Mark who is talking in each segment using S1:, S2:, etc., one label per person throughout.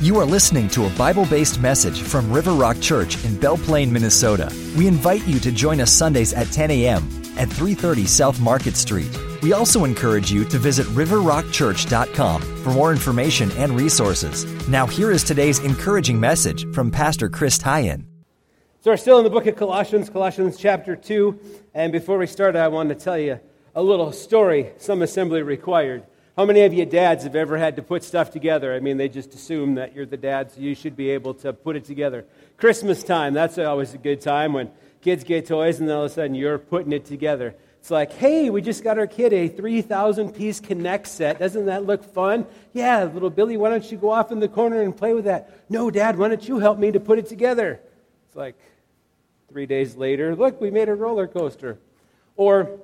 S1: You are listening to a Bible based message from River Rock Church in Belle Plaine, Minnesota. We invite you to join us Sundays at 10 a.m. at 330 South Market Street. We also encourage you to visit riverrockchurch.com for more information and resources. Now, here is today's encouraging message from Pastor Chris Tyen.
S2: So, we're still in the book of Colossians, Colossians chapter 2. And before we start, I want to tell you a little story some assembly required. How many of you dads have ever had to put stuff together? I mean, they just assume that you're the dad, so you should be able to put it together. Christmas time, that's always a good time when kids get toys and then all of a sudden you're putting it together. It's like, hey, we just got our kid a 3,000 piece K'NEX set. Doesn't that look fun? Yeah, little Billy, why don't you go off in the corner and play with that? No, Dad, why don't you help me to put it together? It's like three days later, look, we made a roller coaster. Or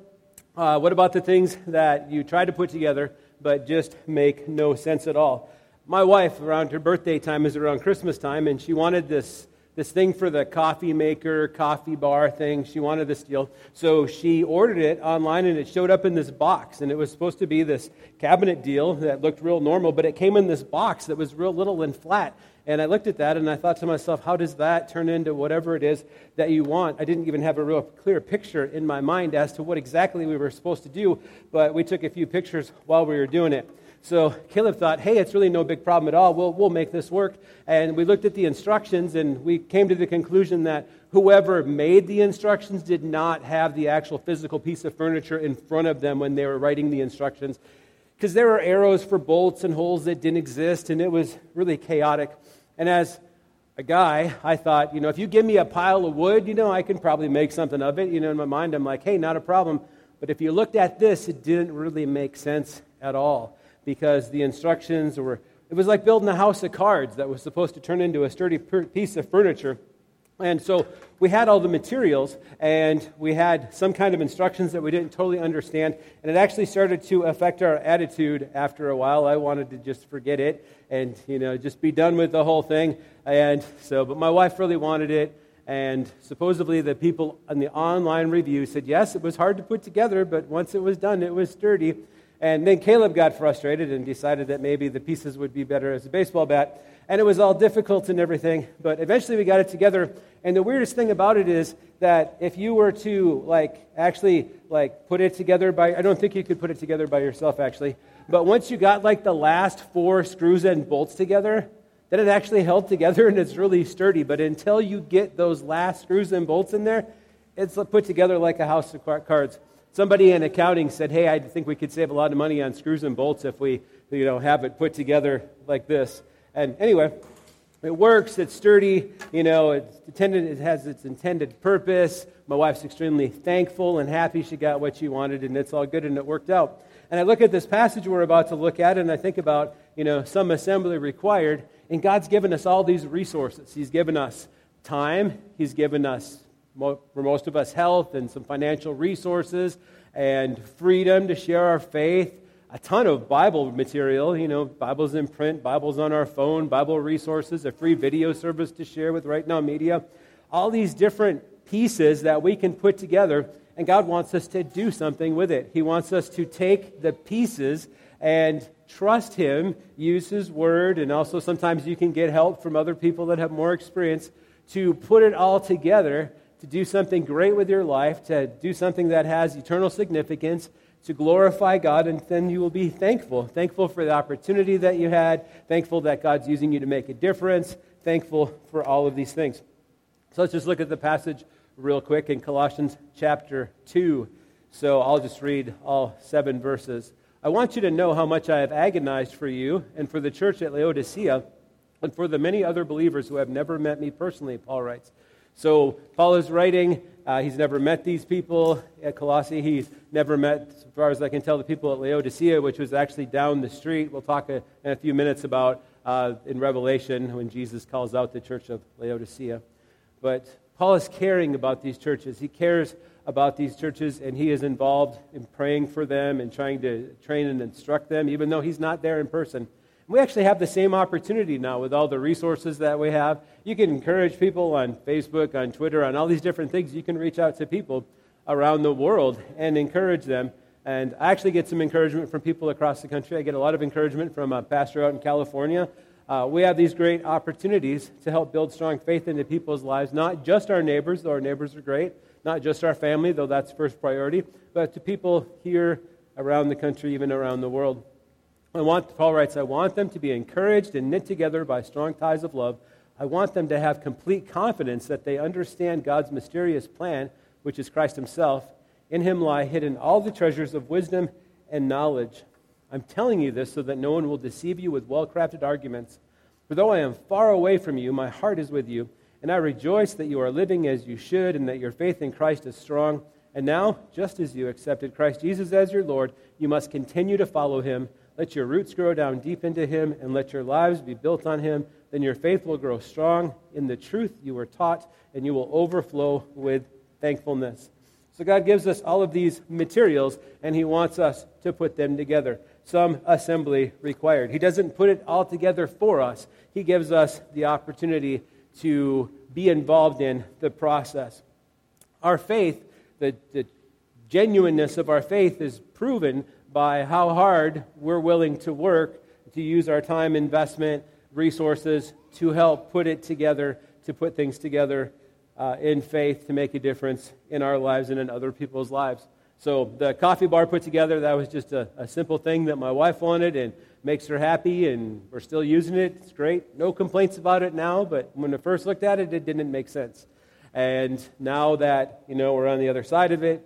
S2: uh, what about the things that you try to put together? But just make no sense at all. My wife, around her birthday time, is around Christmas time, and she wanted this, this thing for the coffee maker, coffee bar thing. She wanted this deal. So she ordered it online, and it showed up in this box. And it was supposed to be this cabinet deal that looked real normal, but it came in this box that was real little and flat. And I looked at that and I thought to myself, how does that turn into whatever it is that you want? I didn't even have a real clear picture in my mind as to what exactly we were supposed to do, but we took a few pictures while we were doing it. So Caleb thought, hey, it's really no big problem at all. We'll, we'll make this work. And we looked at the instructions and we came to the conclusion that whoever made the instructions did not have the actual physical piece of furniture in front of them when they were writing the instructions because there were arrows for bolts and holes that didn't exist and it was really chaotic. And as a guy, I thought, you know, if you give me a pile of wood, you know, I can probably make something of it. You know, in my mind, I'm like, hey, not a problem. But if you looked at this, it didn't really make sense at all because the instructions were, it was like building a house of cards that was supposed to turn into a sturdy piece of furniture. And so we had all the materials and we had some kind of instructions that we didn't totally understand. And it actually started to affect our attitude after a while. I wanted to just forget it and, you know, just be done with the whole thing. And so, but my wife really wanted it. And supposedly the people in the online review said, yes, it was hard to put together, but once it was done, it was sturdy. And then Caleb got frustrated and decided that maybe the pieces would be better as a baseball bat. And it was all difficult and everything, but eventually we got it together. And the weirdest thing about it is that if you were to like actually like put it together by I don't think you could put it together by yourself actually, but once you got like the last four screws and bolts together, then it actually held together and it's really sturdy. But until you get those last screws and bolts in there, it's put together like a house of cards. Somebody in accounting said, "Hey, I think we could save a lot of money on screws and bolts if we, you know, have it put together like this." And anyway, it works. It's sturdy. You know, it's intended, it has its intended purpose. My wife's extremely thankful and happy she got what she wanted, and it's all good, and it worked out. And I look at this passage we're about to look at, and I think about, you know, some assembly required, and God's given us all these resources. He's given us time. He's given us for most of us, health and some financial resources and freedom to share our faith. A ton of Bible material, you know, Bibles in print, Bibles on our phone, Bible resources, a free video service to share with Right Now Media. All these different pieces that we can put together, and God wants us to do something with it. He wants us to take the pieces and trust Him, use His Word, and also sometimes you can get help from other people that have more experience to put it all together to do something great with your life, to do something that has eternal significance, to glorify God, and then you will be thankful. Thankful for the opportunity that you had, thankful that God's using you to make a difference, thankful for all of these things. So let's just look at the passage real quick in Colossians chapter 2. So I'll just read all seven verses. I want you to know how much I have agonized for you and for the church at Laodicea and for the many other believers who have never met me personally, Paul writes. So Paul is writing. Uh, he's never met these people at Colossae. He's never met, as far as I can tell, the people at Laodicea, which was actually down the street. We'll talk a, in a few minutes about uh, in Revelation when Jesus calls out the church of Laodicea. But Paul is caring about these churches. He cares about these churches, and he is involved in praying for them and trying to train and instruct them, even though he's not there in person. We actually have the same opportunity now with all the resources that we have. You can encourage people on Facebook, on Twitter, on all these different things. You can reach out to people around the world and encourage them. And I actually get some encouragement from people across the country. I get a lot of encouragement from a pastor out in California. uh, we have these great opportunities to help build strong faith into people's lives, not just our neighbors, though our neighbors are great, not just our family, though that's first priority, but to people here around the country, even around the world. I want, Paul writes, I want them to be encouraged and knit together by strong ties of love. I want them to have complete confidence that they understand God's mysterious plan, which is Christ Himself. In Him lie hidden all the treasures of wisdom and knowledge. I'm telling you this so that no one will deceive you with well crafted arguments. For though I am far away from you, my heart is with you, and I rejoice that you are living as you should and that your faith in Christ is strong. And now, just as you accepted Christ Jesus as your Lord, you must continue to follow him. Let your roots grow down deep into him, and let your lives be built on him. Then your faith will grow strong in the truth you were taught, and you will overflow with thankfulness. So, God gives us all of these materials, and He wants us to put them together. Some assembly required. He doesn't put it all together for us, He gives us the opportunity to be involved in the process. Our faith the, the genuineness of our faith is proven by how hard we're willing to work to use our time, investment, resources to help put it together, to put things together uh, in faith to make a difference in our lives and in other people's lives. So the coffee bar put together, that was just a, a, simple thing that my wife wanted and makes her happy, and we're still using it. It's great. No complaints about it now, but when I first looked at it, it didn't make sense. And now that, you know, we're on the other side of it,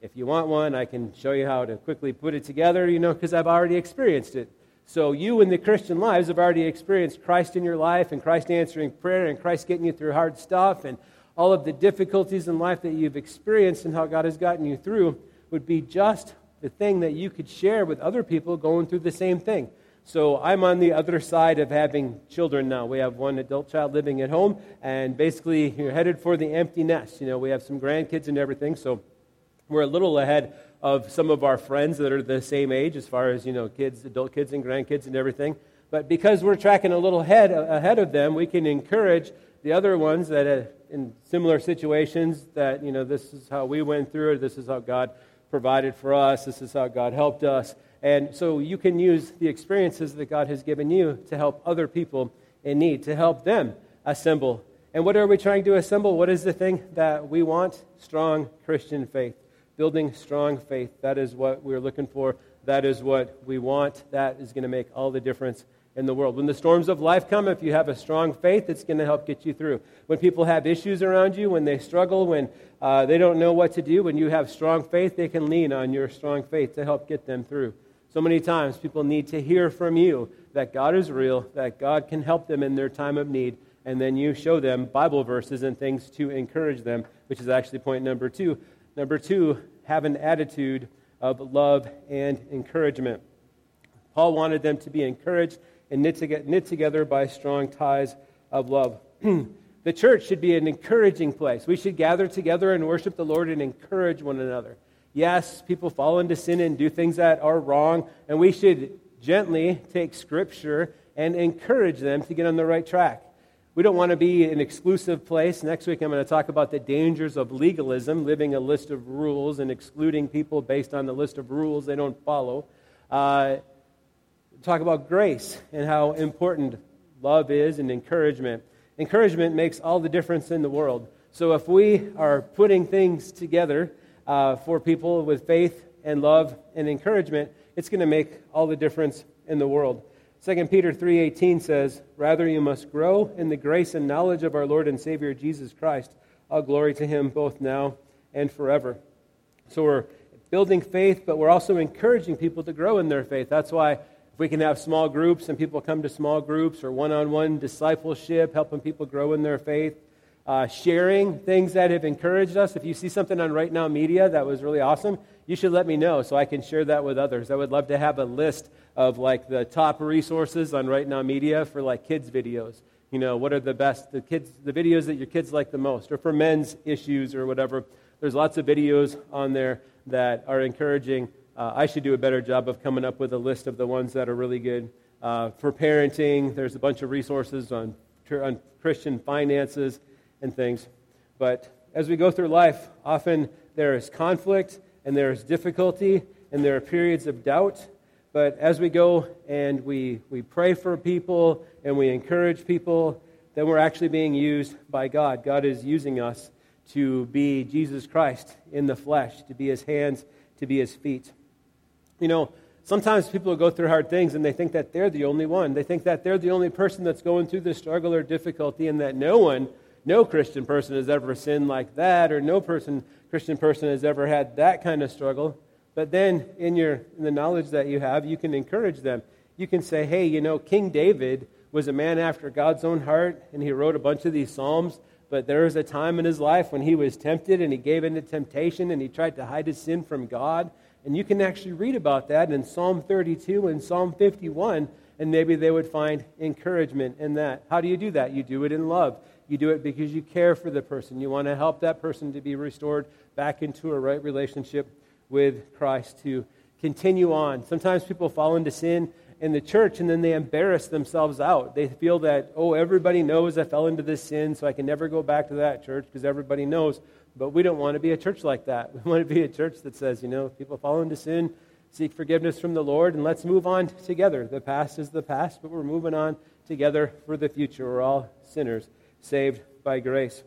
S2: if you want one, I can show you how to quickly put it together, you know, because I've already experienced it. So you in the Christian lives have already experienced Christ in your life and Christ answering prayer and Christ getting you through hard stuff and all of the difficulties in life that you've experienced and how God has gotten you through would be just the thing that you could share with other people going through the same thing. So I'm on the other side of having children now. We have one adult child living at home, and basically you're headed for the empty nest. You know, we have some grandkids and everything, so we're a little ahead of some of our friends that are the same age as far as you know, kids, adult kids, and grandkids and everything. But because we're tracking a little head ahead of them, we can encourage the other ones that are in similar situations that you know this is how we went through it. This is how God provided for us. This is how God helped us and so you can use the experiences that God has given you to help other people in need, to help them assemble. And what are we trying to assemble? What is the thing that we want? Strong Christian faith. Building strong faith. That is what we're looking for. That is what we want. That is going to make all the difference in the world. When the storms of life come, if you have a strong faith, it's going to help get you through. When people have issues around you, when they struggle, when uh, they don't know what to do, when you have strong faith, they can lean on your strong faith to help get them through. So many times people need to hear from you that God is real, that God can help them in their time of need, and then you show them Bible verses and things to encourage them, which is actually point number two. Number two, have an attitude of love and encouragement. Paul wanted them to be encouraged and knit, together by strong ties of love. the church should be an encouraging place. We should gather together and worship the Lord and encourage one another. Yes, people fall into sin and do things that are wrong, and we should gently take Scripture and encourage them to get on the right track. We don't want to be an exclusive place. Next week, I'm going to talk about the dangers of legalism, living a list of rules and excluding people based on the list of rules they don't follow. Uh, talk about grace and how important love is and encouragement. Encouragement makes all the difference in the world. So if we are putting things together uh, for people with faith and love and encouragement, it's going to make all the difference in the world. 2 Peter 3:18 says, "Rather you must grow in the grace and knowledge of our Lord and Savior Jesus Christ. All glory to him both now and forever." So we're building faith, but we're also encouraging people to grow in their faith. That's why if we can have small groups and people come to small groups or one-on-one discipleship, helping people grow in their faith, uh, sharing things that have encouraged us. If you see something on Right Now Media that was really awesome, you should let me know so I can share that with others. I would love to have a list of like the top resources on Right Now Media for like kids videos. You know, what are the best the kids the videos that your kids like the most or for men's issues or whatever. There's lots of videos on there that are encouraging. Uh, I should do a better job of coming up with a list of the ones that are really good. Uh, for parenting, there's a bunch of resources on, on Christian finances and things. But as we go through life, often there is conflict and there is difficulty and there are periods of doubt. But as we go and we, we pray for people and we encourage people, then we're actually being used by God. God is using us to be Jesus Christ in the flesh, to be his hands, to be his feet. You know, sometimes people go through hard things and they think that they're the only one. They think that they're the only person that's going through the struggle or difficulty and that no one, no Christian person has ever sinned like that or no person, Christian person has ever had that kind of struggle. But then in, your, in the knowledge that you have, you can encourage them. You can say, hey, you know, King David was a man after God's own heart and he wrote a bunch of these Psalms but there was a time in his life when he was tempted and he gave in to temptation and he tried to hide his sin from God. And you can actually read about that in Psalm 32 and Psalm 51, and maybe they would find encouragement in that. How do you do that? You do it in love. You do it because you care for the person. You want to help that person to be restored back into a right relationship with Christ, to continue on. Sometimes people fall into sin in the church and then they embarrass themselves out. They feel that, oh, everybody knows I fell into this sin, so I can never go back to that church because everybody knows. But we don't want to be a church like that. We want to be a church that says, you know, people fall into sin, seek forgiveness from the Lord, and let's move on together. The past is the past, but we're moving on together for the future. We're all sinners saved by grace.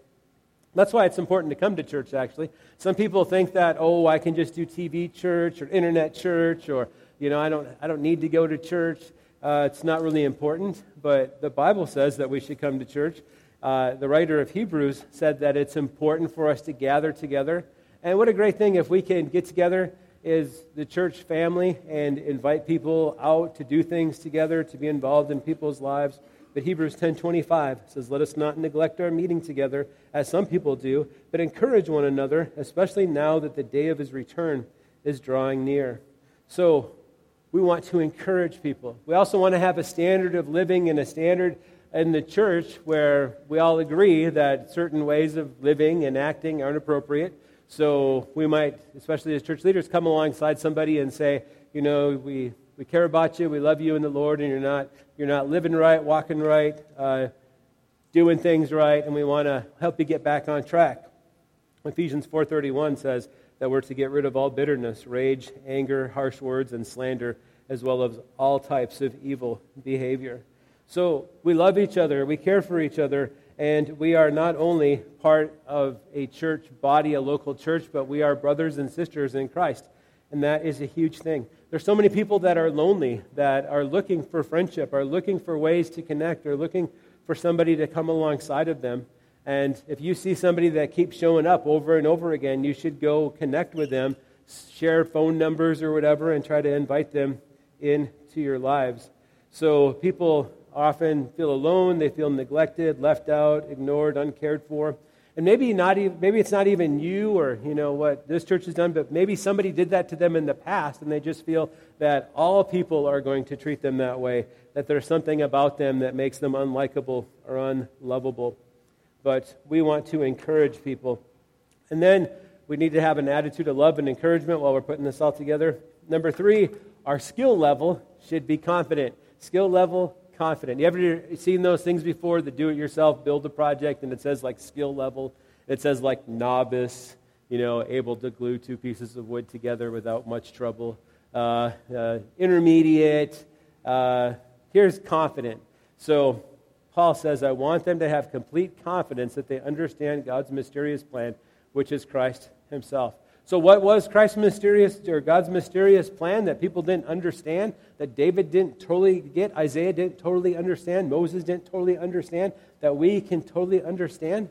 S2: That's why it's important to come to church, actually. Some people think that, oh, I can just do TV church or internet church or you know, I don't, I don't need to go to church. Uh, it's not really important, but the Bible says that we should come to church. Uh, the writer of Hebrews said that it's important for us to gather together. And what a great thing if we can get together is the church family and invite people out to do things together, to be involved in people's lives. But Hebrews 10:25 says, "Let us not neglect our meeting together, as some people do, but encourage one another, especially now that the day of his return is drawing near." So, we want to encourage people. We also want to have a standard of living and a standard in the church where we all agree that certain ways of living and acting aren't appropriate. So we might, especially as church leaders, come alongside somebody and say, you know, we, we care about you, we love you in the Lord, and you're not, you're not living right, walking right, uh, doing things right, and we want to help you get back on track. Ephesians 4.31 says, that we're to get rid of all bitterness, rage, anger, harsh words, and slander, as well as all types of evil behavior. So we love each other, we care for each other, and we are not only part of a church body, a local church, but we are brothers and sisters in Christ. And that is a huge thing. There's so many people that are lonely, that are looking for friendship, are looking for ways to connect, are looking for somebody to come alongside of them. And if you see somebody that keeps showing up over and over again, you should go connect with them, share phone numbers or whatever, and try to invite them into your lives. So people often feel alone, they feel neglected, left out, ignored, uncared for. And maybe not even, maybe it's not even you or you know what this church has done, but maybe somebody did that to them in the past and they just feel that all people are going to treat them that way, that there's something about them that makes them unlikable or unlovable but we want to encourage people. And then we need to have an attitude of love and encouragement while we're putting this all together. Number three, our skill level should be confident. Skill level, confident. You ever seen those things before? The do it yourself, build a project, and it says like skill level. It says like novice, you know, able to glue two pieces of wood together without much trouble. Uh, uh, intermediate. Uh, here's confident. So Paul says, I want them to have complete confidence that they understand God's mysterious plan, which is Christ himself. So, what was Christ's mysterious or God's mysterious plan that people didn't understand, that David didn't totally get, Isaiah didn't totally understand, Moses didn't totally understand, that we can totally understand?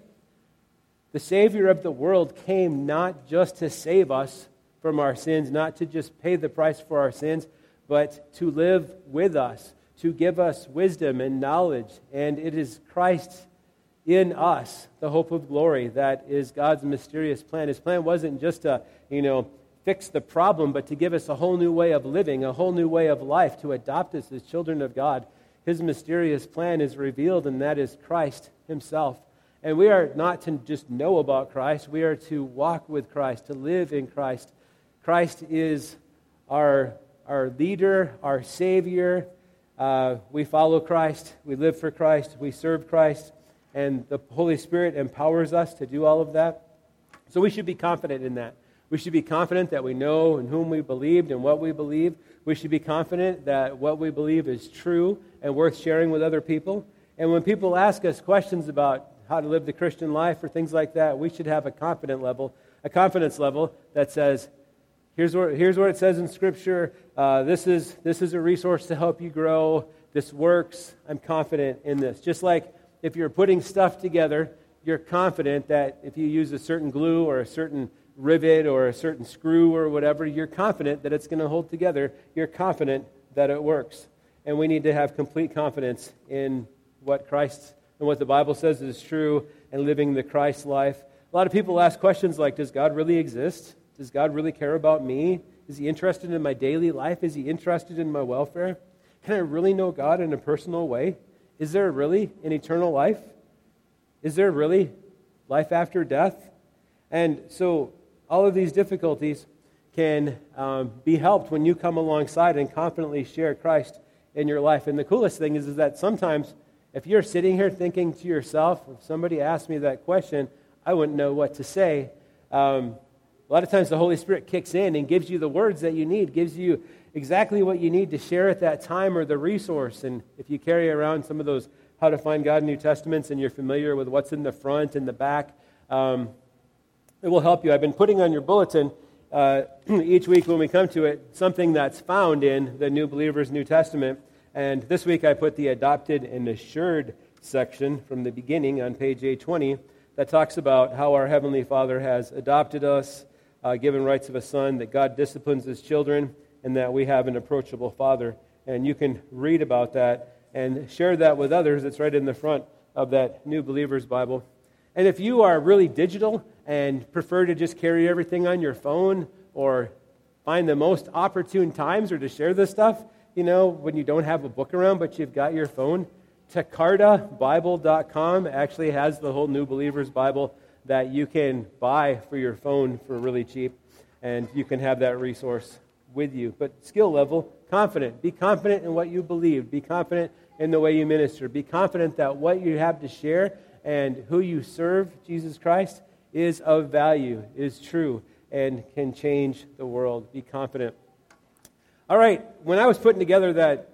S2: The Savior of the world came not just to save us from our sins, not to just pay the price for our sins, but to live with us to give us wisdom and knowledge. And it is Christ in us, the hope of glory, that is God's mysterious plan. His plan wasn't just to, you know, fix the problem, but to give us a whole new way of living, a whole new way of life, to adopt us as children of God. His mysterious plan is revealed, and that is Christ Himself. And we are not to just know about Christ, we are to walk with Christ, to live in Christ. Christ is our, our leader, our Savior, uh, we follow Christ, we live for Christ, we serve Christ, and the Holy Spirit empowers us to do all of that. So we should be confident in that. We should be confident that we know in whom we believed and what we believe. We should be confident that what we believe is true and worth sharing with other people. And when people ask us questions about how to live the Christian life or things like that, we should have a confident level, a confidence level that says, here's where, here's what it says in Scripture. Uh, this, is, this is a resource to help you grow. This works. I'm confident in this. Just like if you're putting stuff together, you're confident that if you use a certain glue or a certain rivet or a certain screw or whatever, you're confident that it's going to hold together. You're confident that it works. And we need to have complete confidence in what Christ and what the Bible says is true and living the Christ life. A lot of people ask questions like Does God really exist? Does God really care about me? Is he interested in my daily life? Is he interested in my welfare? Can I really know God in a personal way? Is there really an eternal life? Is there really life after death? And so all of these difficulties can um, be helped when you come alongside and confidently share Christ in your life. And the coolest thing is, is that sometimes if you're sitting here thinking to yourself, if somebody asked me that question, I wouldn't know what to say. Um, a lot of times the Holy Spirit kicks in and gives you the words that you need, gives you exactly what you need to share at that time or the resource. And if you carry around some of those how to find God New Testaments and you're familiar with what's in the front and the back, um, it will help you. I've been putting on your bulletin uh, each week when we come to it something that's found in the New Believer's New Testament. And this week I put the adopted and assured section from the beginning on page 820 that talks about how our Heavenly Father has adopted us, uh, given rights of a son, that God disciplines his children, and that we have an approachable Father. And you can read about that and share that with others. It's right in the front of that New Believer's Bible. And if you are really digital and prefer to just carry everything on your phone or find the most opportune times or to share this stuff, you know, when you don't have a book around but you've got your phone, TecartaBible.com actually has the whole New Believer's Bible that you can buy for your phone for really cheap, and you can have that resource with you. But skill level, confident. Be confident in what you believe. Be confident in the way you minister. Be confident that what you have to share and who you serve, Jesus Christ, is of value, is true, and can change the world. Be confident. All right, when I was putting together that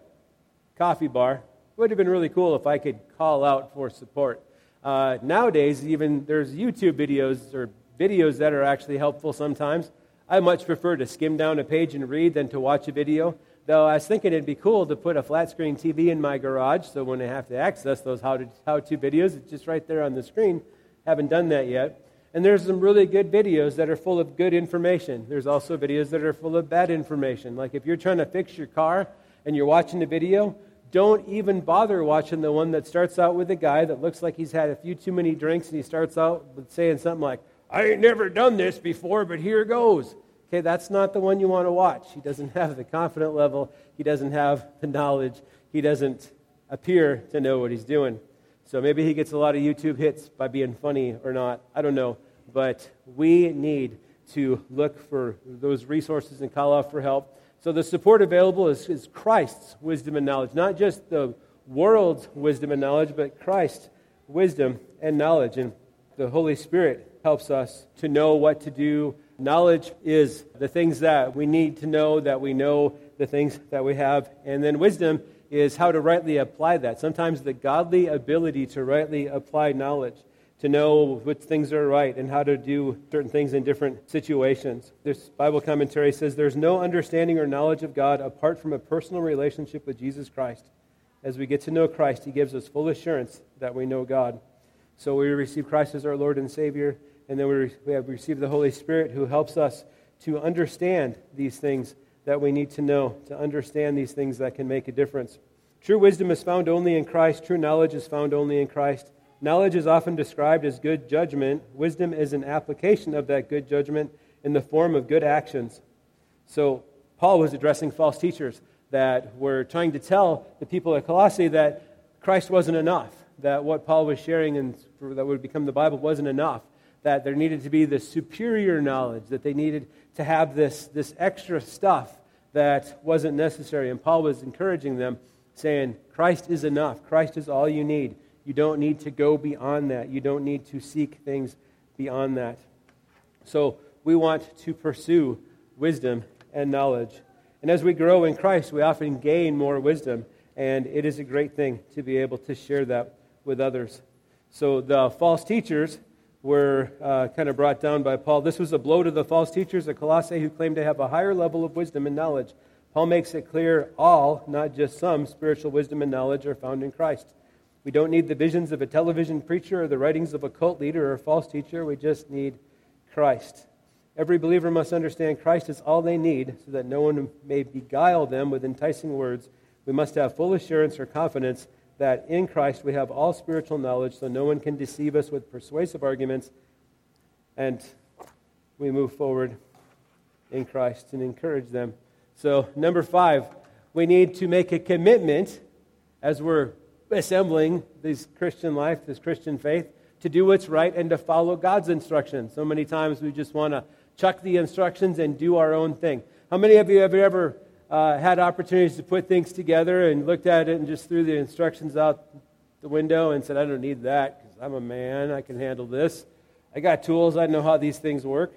S2: coffee bar, it would have been really cool if I could call out for support. Uh, nowadays, even there's YouTube videos or videos that are actually helpful sometimes. I much prefer to skim down a page and read than to watch a video. Though I was thinking it'd be cool to put a flat screen TV in my garage so when I have to access those how to, how to videos, it's just right there on the screen. Haven't done that yet. And there's some really good videos that are full of good information. There's also videos that are full of bad information. Like if you're trying to fix your car and you're watching the video, don't even bother watching the one that starts out with a guy that looks like he's had a few too many drinks and he starts out with saying something like, I ain't never done this before, but here goes. Okay, that's not the one you want to watch. He doesn't have the confident level, he doesn't have the knowledge, he doesn't appear to know what he's doing. So maybe he gets a lot of YouTube hits by being funny or not. I don't know. But we need to look for those resources and call out for help. So the support available is, is Christ's wisdom and knowledge, not just the world's wisdom and knowledge, but Christ's wisdom and knowledge. And the Holy Spirit helps us to know what to do Knowledge is the things that we need to know, that we know the things that we have. And then wisdom is how to rightly apply that. Sometimes the godly ability to rightly apply knowledge, to know which things are right and how to do certain things in different situations. This Bible commentary says there's no understanding or knowledge of God apart from a personal relationship with Jesus Christ. As we get to know Christ, He gives us full assurance that we know God. So we receive Christ as our Lord and Savior. And then we, we have received the Holy Spirit who helps us to understand these things that we need to know, to understand these things that can make a difference. True wisdom is found only in Christ. True knowledge is found only in Christ. Knowledge is often described as good judgment. Wisdom is an application of that good judgment in the form of good actions. So, Paul was addressing false teachers that were trying to tell the people at Colossae that Christ wasn't enough, that what Paul was sharing and that would become the Bible wasn't enough that there needed to be this superior knowledge, that they needed to have this, this extra stuff that wasn't necessary. And Paul was encouraging them, saying, Christ is enough. Christ is all you need. You don't need to go beyond that. You don't need to seek things beyond that. So we want to pursue wisdom and knowledge. And as we grow in Christ, we often gain more wisdom. And it is a great thing to be able to share that with others. So the false teachers were uh, kind of brought down by Paul. This was a blow to the false teachers at Colossae who claimed to have a higher level of wisdom and knowledge. Paul makes it clear all, not just some, spiritual wisdom and knowledge are found in Christ. We don't need the visions of a television preacher or the writings of a cult leader or a false teacher. We just need Christ. Every believer must understand Christ is all they need so that no one may beguile them with enticing words. We must have full assurance or confidence that in Christ we have all spiritual knowledge so no one can deceive us with persuasive arguments. And we move forward in Christ and encourage them. So, number five, we need to make a commitment as we're assembling this Christian life, this Christian faith, to do what's right and to follow God's instructions. So many times we just want to chuck the instructions and do our own thing. How many of you have ever uh, had opportunities to put things together and looked at it and just threw the instructions out the window and said, I don't need that because I'm a man, I can handle this. I got tools, I know how these things work.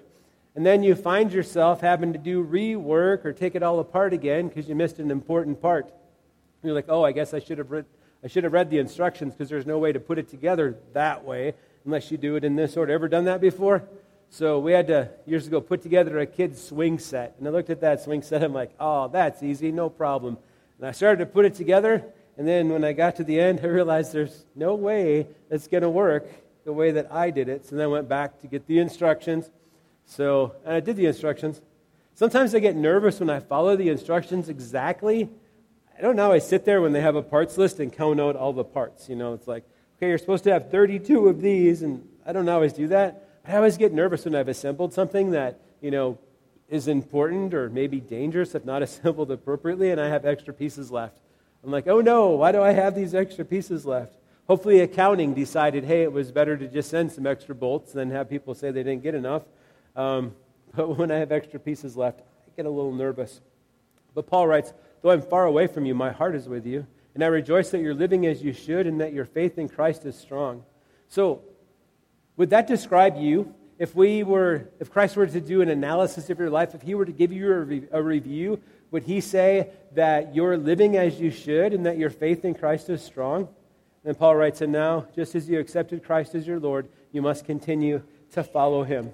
S2: And then you find yourself having to do rework or take it all apart again because you missed an important part. You're like, oh, I guess I should have read, I should have read the instructions because there's no way to put it together that way unless you do it in this order. Ever done that before? So we had to, years ago, put together a kid's swing set. And I looked at that swing set, I'm like, oh, that's easy, no problem. And I started to put it together, and then when I got to the end, I realized there's no way it's going to work the way that I did it. So then I went back to get the instructions. So, and I did the instructions. Sometimes I get nervous when I follow the instructions exactly. I don't know, I sit there when they have a parts list and count out all the parts. You know, it's like, okay, you're supposed to have 32 of these, and I don't always do that. I always get nervous when I've assembled something that, you know, is important or maybe dangerous if not assembled appropriately, and I have extra pieces left. I'm like, oh no, why do I have these extra pieces left? Hopefully, accounting decided, hey, it was better to just send some extra bolts than have people say they didn't get enough. Um, but when I have extra pieces left, I get a little nervous. But Paul writes, though I'm far away from you, my heart is with you, and I rejoice that you're living as you should and that your faith in Christ is strong. So, would that describe you? If we were, if Christ were to do an analysis of your life, if he were to give you a, re- a review, would he say that you're living as you should and that your faith in Christ is strong? And Paul writes, and now, just as you accepted Christ as your Lord, you must continue to follow him.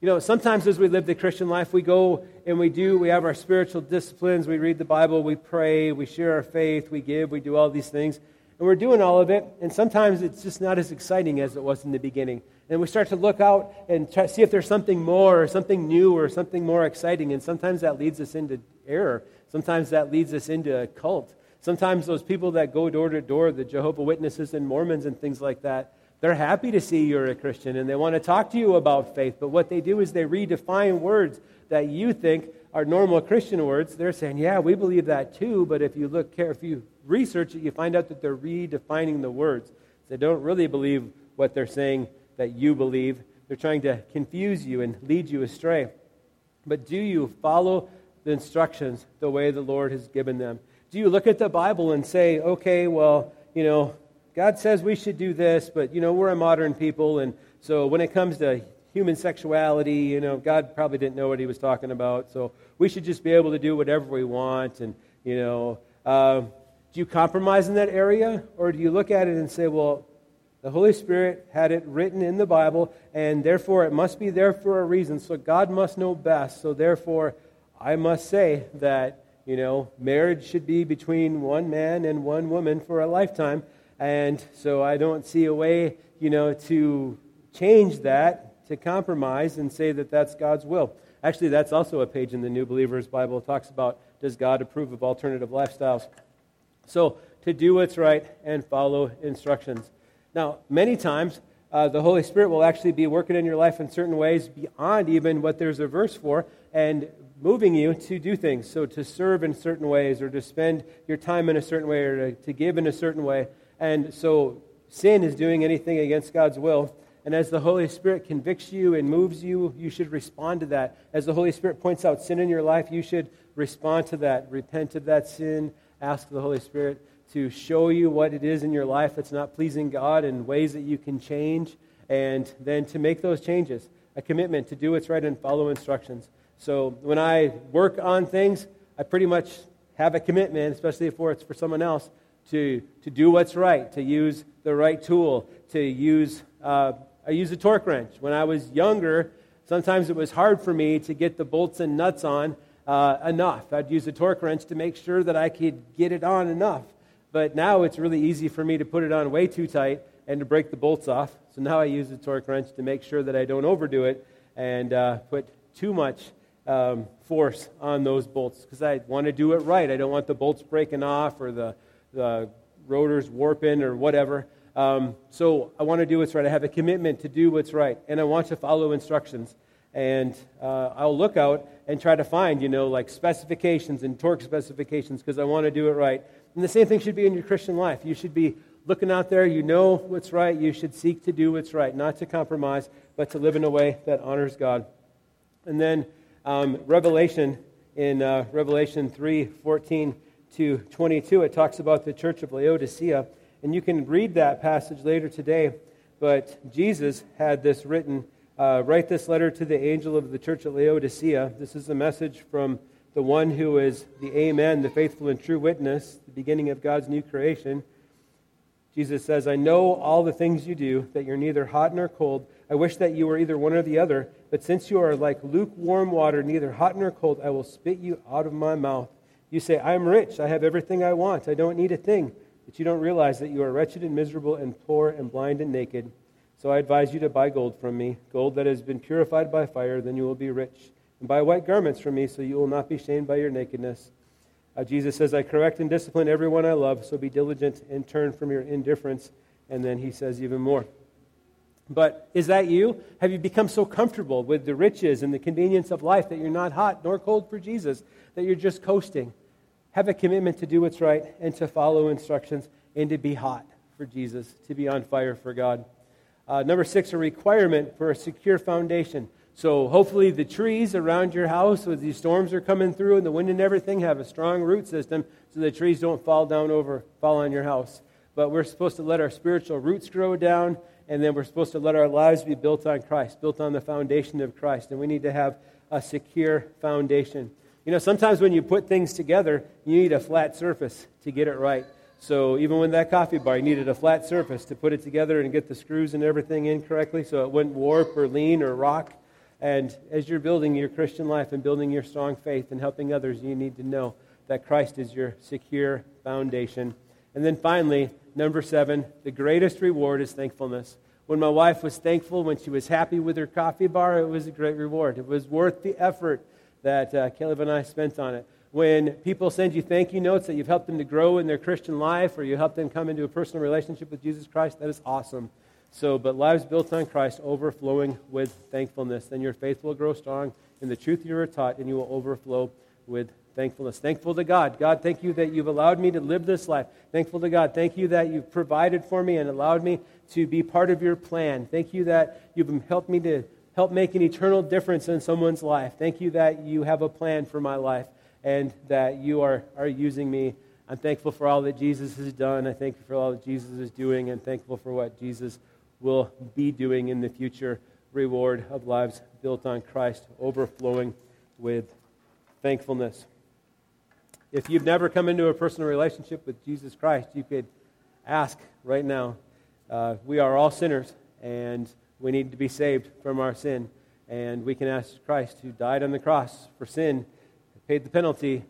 S2: You know, sometimes as we live the Christian life, we go and we do, we have our spiritual disciplines, we read the Bible, we pray, we share our faith, we give, we do all these things. And we're doing all of it, and sometimes it's just not as exciting as it was in the beginning. And we start to look out and try, see if there's something more or something new or something more exciting. And sometimes that leads us into error. Sometimes that leads us into a cult. Sometimes those people that go door to door, the Jehovah Witnesses and Mormons and things like that, they're happy to see you're a Christian and they want to talk to you about faith. But what they do is they redefine words that you think are normal Christian words. They're saying, yeah, we believe that too. But if you look if you research it, you find out that they're redefining the words. They don't really believe what they're saying that you believe. They're trying to confuse you and lead you astray. But do you follow the instructions the way the Lord has given them? Do you look at the Bible and say, okay, well, you know, God says we should do this, but, you know, we're a modern people, and so when it comes to human sexuality, you know, God probably didn't know what he was talking about, so we should just be able to do whatever we want, and, you know, uh, do you compromise in that area? Or do you look at it and say, well, the Holy Spirit had it written in the Bible, and therefore it must be there for a reason. So God must know best. So therefore, I must say that, you know, marriage should be between one man and one woman for a lifetime. And so I don't see a way, you know, to change that, to compromise and say that that's God's will. Actually, that's also a page in the New Believer's Bible. It talks about does God approve of alternative lifestyles? So, to do what's right and follow instructions. Now, many times, uh, the Holy Spirit will actually be working in your life in certain ways beyond even what there's a verse for and moving you to do things. So, to serve in certain ways, or to spend your time in a certain way, or to, to give in a certain way. And so, sin is doing anything against God's will. And as the Holy Spirit convicts you and moves you, you should respond to that. As the Holy Spirit points out sin in your life, you should respond to that. Repent of that sin, ask the Holy Spirit to show you what it is in your life that's not pleasing God and ways that you can change, and then to make those changes. A commitment to do what's right and follow instructions. So when I work on things, I pretty much have a commitment, especially if it's for someone else, to, to do what's right, to use the right tool, to use, uh, I use a torque wrench. When I was younger, sometimes it was hard for me to get the bolts and nuts on uh, enough. I'd use a torque wrench to make sure that I could get it on enough. But now it's really easy for me to put it on way too tight and to break the bolts off. So now I use a torque wrench to make sure that I don't overdo it and uh, put too much um, force on those bolts because I want to do it right. I don't want the bolts breaking off or the, the rotors warping or whatever. Um, so I want to do what's right. I have a commitment to do what's right, and I want to follow instructions. And uh, I'll look out and try to find, you know, like specifications and torque specifications because I want to do it right. And the same thing should be in your Christian life. You should be looking out there. You know what's right. You should seek to do what's right, not to compromise, but to live in a way that honors God. And then um, Revelation, in uh, Revelation 3 14 to 22, it talks about the church of Laodicea. And you can read that passage later today. But Jesus had this written uh, Write this letter to the angel of the church at Laodicea. This is a message from the one who is the Amen, the faithful and true witness, the beginning of God's new creation. Jesus says, I know all the things you do, that you're neither hot nor cold. I wish that you were either one or the other. But since you are like lukewarm water, neither hot nor cold, I will spit you out of my mouth. You say, I am rich. I have everything I want. I don't need a thing. But you don't realize that you are wretched and miserable and poor and blind and naked. So I advise you to buy gold from me, gold that has been purified by fire, then you will be rich. And buy white garments from me, so you will not be shamed by your nakedness. Uh, Jesus says, I correct and discipline everyone I love, so be diligent and turn from your indifference. And then he says even more. But is that you? Have you become so comfortable with the riches and the convenience of life that you're not hot nor cold for Jesus, that you're just coasting? Have a commitment to do what's right and to follow instructions and to be hot for Jesus, to be on fire for God. Uh, number six, a requirement for a secure foundation. So hopefully the trees around your house, as these storms are coming through and the wind and everything, have a strong root system so the trees don't fall down over, fall on your house. But we're supposed to let our spiritual roots grow down and then we're supposed to let our lives be built on Christ, built on the foundation of Christ. And we need to have a secure foundation. You know, sometimes when you put things together, you need a flat surface to get it right. So even with that coffee bar, you needed a flat surface to put it together and get the screws and everything in correctly so it wouldn't warp or lean or rock. And as you're building your Christian life and building your strong faith and helping others, you need to know that Christ is your secure foundation. And then finally, number seven, the greatest reward is thankfulness. When my wife was thankful, when she was happy with her coffee bar, it was a great reward. It was worth the effort that uh, Caleb and I spent on it. When people send you thank you notes that you've helped them to grow in their Christian life or you helped them come into a personal relationship with Jesus Christ, that is awesome. So, but lives built on Christ, overflowing with thankfulness. Then your faith will grow strong in the truth you are taught, and you will overflow with thankfulness. Thankful to God. God, thank you that you've allowed me to live this life. Thankful to God. Thank you that you've provided for me and allowed me to be part of your plan. Thank you that you've helped me to help make an eternal difference in someone's life. Thank you that you have a plan for my life and that you are, are using me. I'm thankful for all that Jesus has done. I thank you for all that Jesus is doing and thankful for what Jesus will be doing in the future. Reward of lives built on Christ, overflowing with thankfulness. If you've never come into a personal relationship with Jesus Christ, you could ask right now. Uh, we are all sinners, and we need to be saved from our sin. And we can ask Christ, who died on the cross for sin, paid the penalty,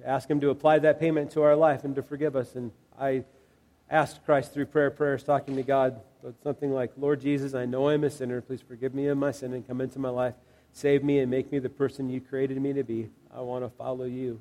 S2: to ask Him to apply that payment to our life and to forgive us. And I asked Christ through prayer, prayers, talking to God, something like, Lord Jesus, I know I'm a sinner. Please forgive me of my sin and come into my life. Save me and make me the person you created me to be. I want to follow you.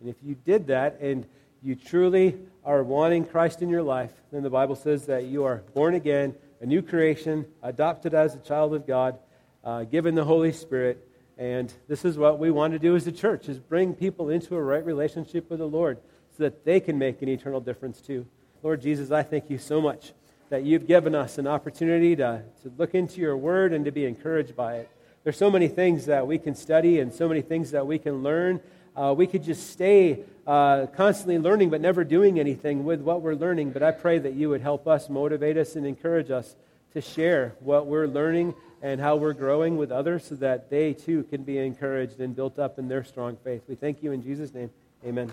S2: And if you did that and you truly are wanting Christ in your life, then the Bible says that you are born again, a new creation, adopted as a child of God, uh, given the Holy Spirit. And this is what we want to do as a church, is bring people into a right relationship with the Lord so that they can make an eternal difference too. Lord Jesus, I thank you so much that you've given us an opportunity to, to look into your word and to be encouraged by it. There's so many things that we can study and so many things that we can learn uh, we could just stay uh, constantly learning but never doing anything with what we're learning. But I pray that you would help us, motivate us, and encourage us to share what we're learning and how we're growing with others so that they too can be encouraged and built up in their strong faith. We thank you in Jesus' name. Amen.